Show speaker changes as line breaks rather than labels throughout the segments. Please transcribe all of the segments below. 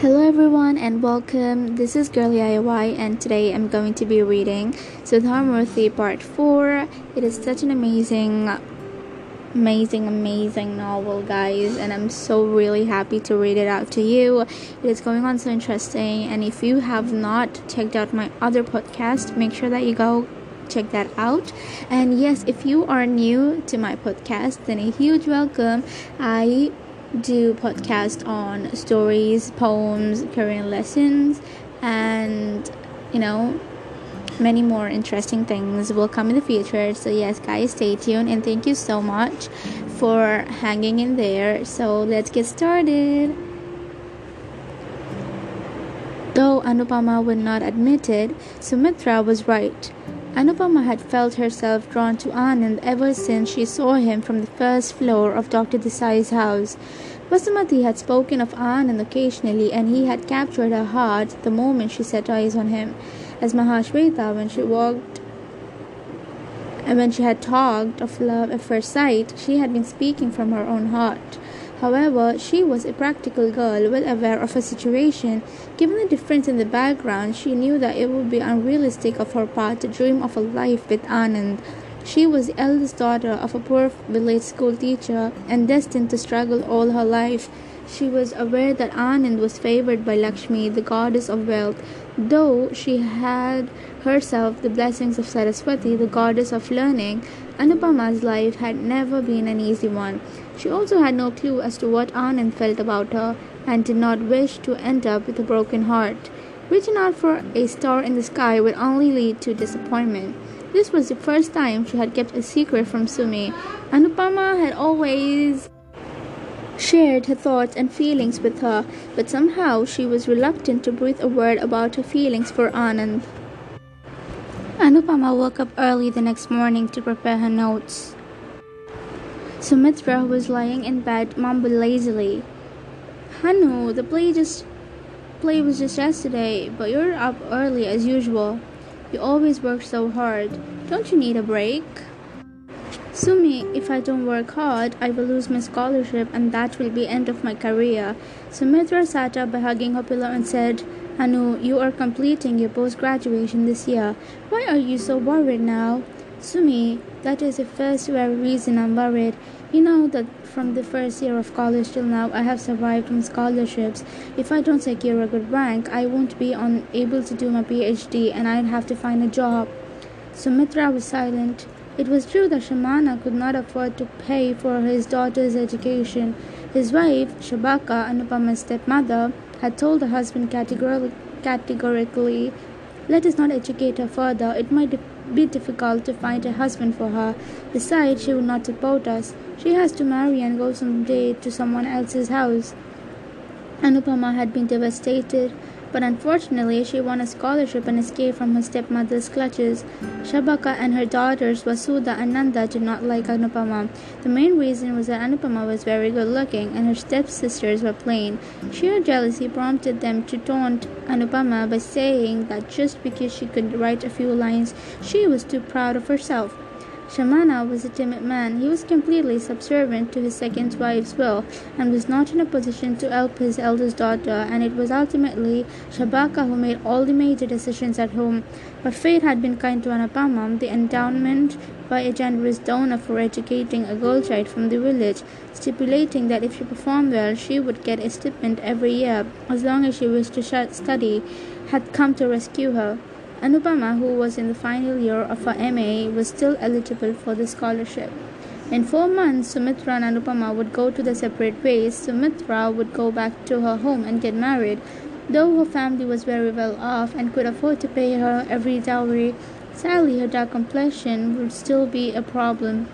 Hello everyone and welcome. This is Girly IOI and today I'm going to be reading Sudha Murty Part 4. It is such an amazing amazing amazing novel guys and I'm so really happy to read it out to you. It is going on so interesting and if you have not checked out my other podcast, make sure that you go check that out. And yes, if you are new to my podcast, then a huge welcome. I do podcast on stories, poems, Korean lessons, and you know, many more interesting things will come in the future. So, yes, guys, stay tuned and thank you so much for hanging in there. So, let's get started. Though Anupama would not admit it, Sumitra was right. Anupama had felt herself drawn to Anand ever since she saw him from the first floor of Dr. Desai's house. Vasumati had spoken of Anand occasionally, and he had captured her heart the moment she set eyes on him. As Mahashweta, when she walked and when she had talked of love at first sight, she had been speaking from her own heart. However, she was a practical girl, well aware of her situation. Given the difference in the background, she knew that it would be unrealistic of her part to dream of a life with Anand. She was the eldest daughter of a poor village school teacher and destined to struggle all her life. She was aware that Anand was favored by Lakshmi, the goddess of wealth, though she had herself the blessings of Saraswati, the goddess of learning. Anupama's life had never been an easy one. She also had no clue as to what Anand felt about her and did not wish to end up with a broken heart. Reaching out for a star in the sky would only lead to disappointment. This was the first time she had kept a secret from Sumi. Anupama had always shared her thoughts and feelings with her, but somehow she was reluctant to breathe a word about her feelings for Anand. Anupama woke up early the next morning to prepare her notes. Sumitra was lying in bed, mumbled lazily. Hanu, the play just play was just yesterday, but you're up early as usual. You always work so hard. Don't you need a break? Sumi, if I don't work hard, I will lose my scholarship and that will be end of my career. Sumitra sat up by hugging her pillow and said, Anu, you are completing your post graduation this year. Why are you so worried now? Sumi, that is the first very reason I'm worried. You know that from the first year of college till now, I have survived on scholarships. If I don't secure a good rank, I won't be unable to do my PhD and I'd have to find a job. Sumitra was silent. It was true that Shamanna could not afford to pay for his daughter's education. His wife, Shabaka, Anupama's stepmother, had told her husband categorically, Let us not educate her further. It might be difficult to find a husband for her. Besides, she would not support us. She has to marry and go some day to someone else's house. Anupama had been devastated, but unfortunately she won a scholarship and escaped from her stepmother's clutches. Shabaka and her daughters Vasudha and Nanda did not like Anupama. The main reason was that Anupama was very good looking and her stepsisters were plain. Sheer jealousy prompted them to taunt Anupama by saying that just because she could write a few lines, she was too proud of herself. Shamanna was a timid man. He was completely subservient to his second wife's will and was not in a position to help his eldest daughter, and it was ultimately Shabaka who made all the major decisions at home. But fate had been kind to Anupama, the endowment by a generous donor for educating a girl child from the village, stipulating that if she performed well, she would get a stipend every year as long as she wished to study, had come to rescue her. Anupama, who was in the final year of her MA, was still eligible for the scholarship. In four months, Sumitra and Anupama would go to their separate ways. Sumitra would go back to her home and get married. Though her family was very well off and could afford to pay her every dowry, sadly her dark complexion would still be a problem.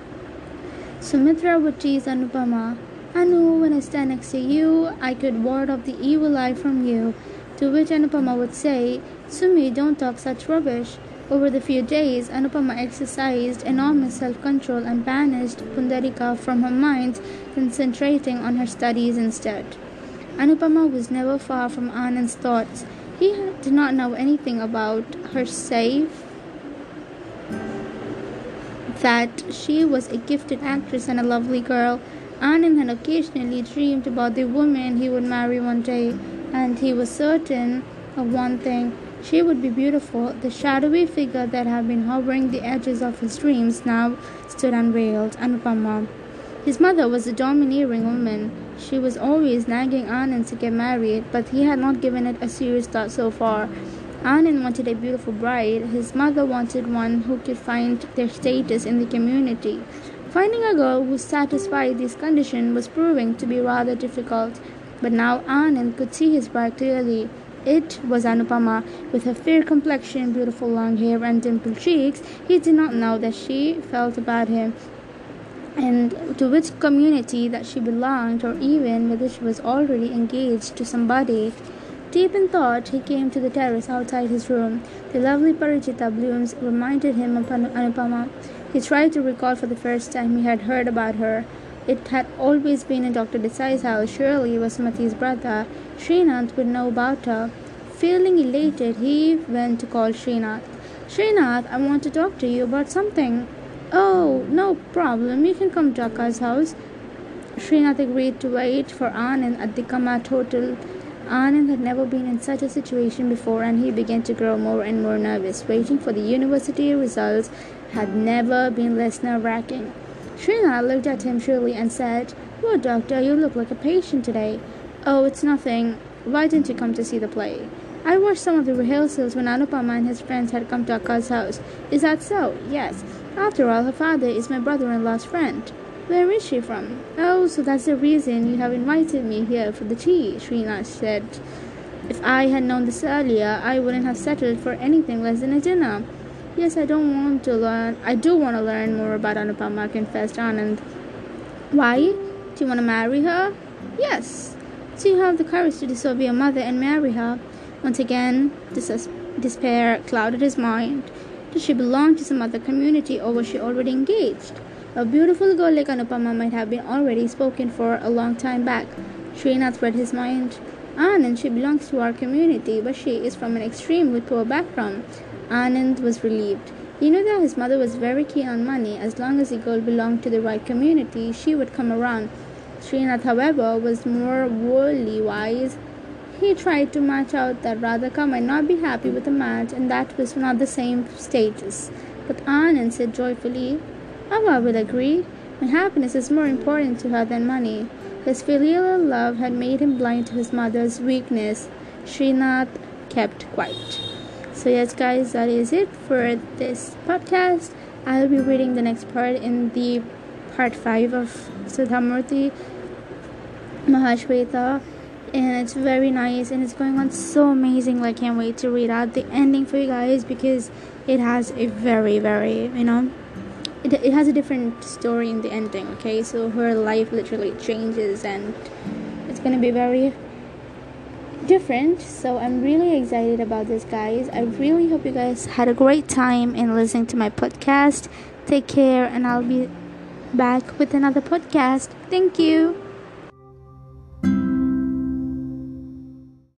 Sumitra would tease Anupama. Anu, when I stand next to you, I could ward off the evil eye from you. To which Anupama would say, Sumi, don't talk such rubbish. Over the few days, Anupama exercised enormous self control and banished Pundarika from her mind, concentrating on her studies instead. Anupama was never far from Anand's thoughts. He did not know anything about her save that she was a gifted actress and a lovely girl. Anand had occasionally dreamed about the woman he would marry one day. And he was certain of one thing she would be beautiful. The shadowy figure that had been hovering the edges of his dreams now stood unveiled, Anupama. His mother was a domineering woman. She was always nagging Anand to get married, but he had not given it a serious thought so far. Anand wanted a beautiful bride. His mother wanted one who could find their status in the community. Finding a girl who satisfied these conditions was proving to be rather difficult. But now Anand could see his bride clearly. It was Anupama, with her fair complexion, beautiful long hair, and dimpled cheeks. He did not know that she felt about him, and to which community that she belonged, or even whether she was already engaged to somebody. Deep in thought, he came to the terrace outside his room. The lovely Parijata blooms reminded him of Anupama. He tried to recall for the first time he had heard about her. It had always been in Dr. Desai's house. Surely Vasumati's brother. Srinath would know about her. Feeling elated, he went to call Srinath. Srinath, I want to talk to you about something. Oh, no problem. You can come to Akka's house. Srinath agreed to wait for Anand at the Kamat Hotel. Anand had never been in such a situation before and he began to grow more and more nervous. Waiting for the university results had never been less nerve wracking. Srinath looked at him shrewdly and said, Well, doctor, you look like a patient today. Oh, it's nothing. Why didn't you come to see the play? I watched some of the rehearsals when Anupama and his friends had come to Akka's house. Is that so? Yes. After all, her father is my brother-in-law's friend. Where is she from? Oh, so that's the reason you have invited me here for the tea, Srinath said. If I had known this earlier, I wouldn't have settled for anything less than a dinner. Yes, I don't want to learn. I do want to learn more about Anupama, confessed Anand. Why? Do you want to marry her? Yes. Do you have the courage to disobey your mother and marry her? Once again, dis- despair clouded his mind. Did she belong to some other community or was she already engaged? A beautiful girl like Anupama might have been already spoken for a long time back. Srinath read his mind. Anand, she belongs to our community, but she is from an extremely poor background. Anand was relieved. He knew that his mother was very keen on money. As long as the girl belonged to the right community, she would come around. Srinath, however, was more worldly wise. He tried to match out that Radhika might not be happy with the match and that was not the same status. But Anand said joyfully, oh, Amma will agree. My happiness is more important to her than money. His filial love had made him blind to his mother's weakness. Srinath kept quiet. So, yes, guys, that is it for this podcast. I'll be reading the next part in the part 5 of Sudha Murty Mahashweta. And it's very nice and it's going on so amazing. I can't wait to read out the ending for you guys because it has a very, very, you know, it, it has a different story in the ending, okay? So her life literally changes and it's gonna be very different. So I'm really excited about this, guys. I really hope you guys had a great time in listening to my podcast. Take care, and I'll be back with another podcast. Thank you.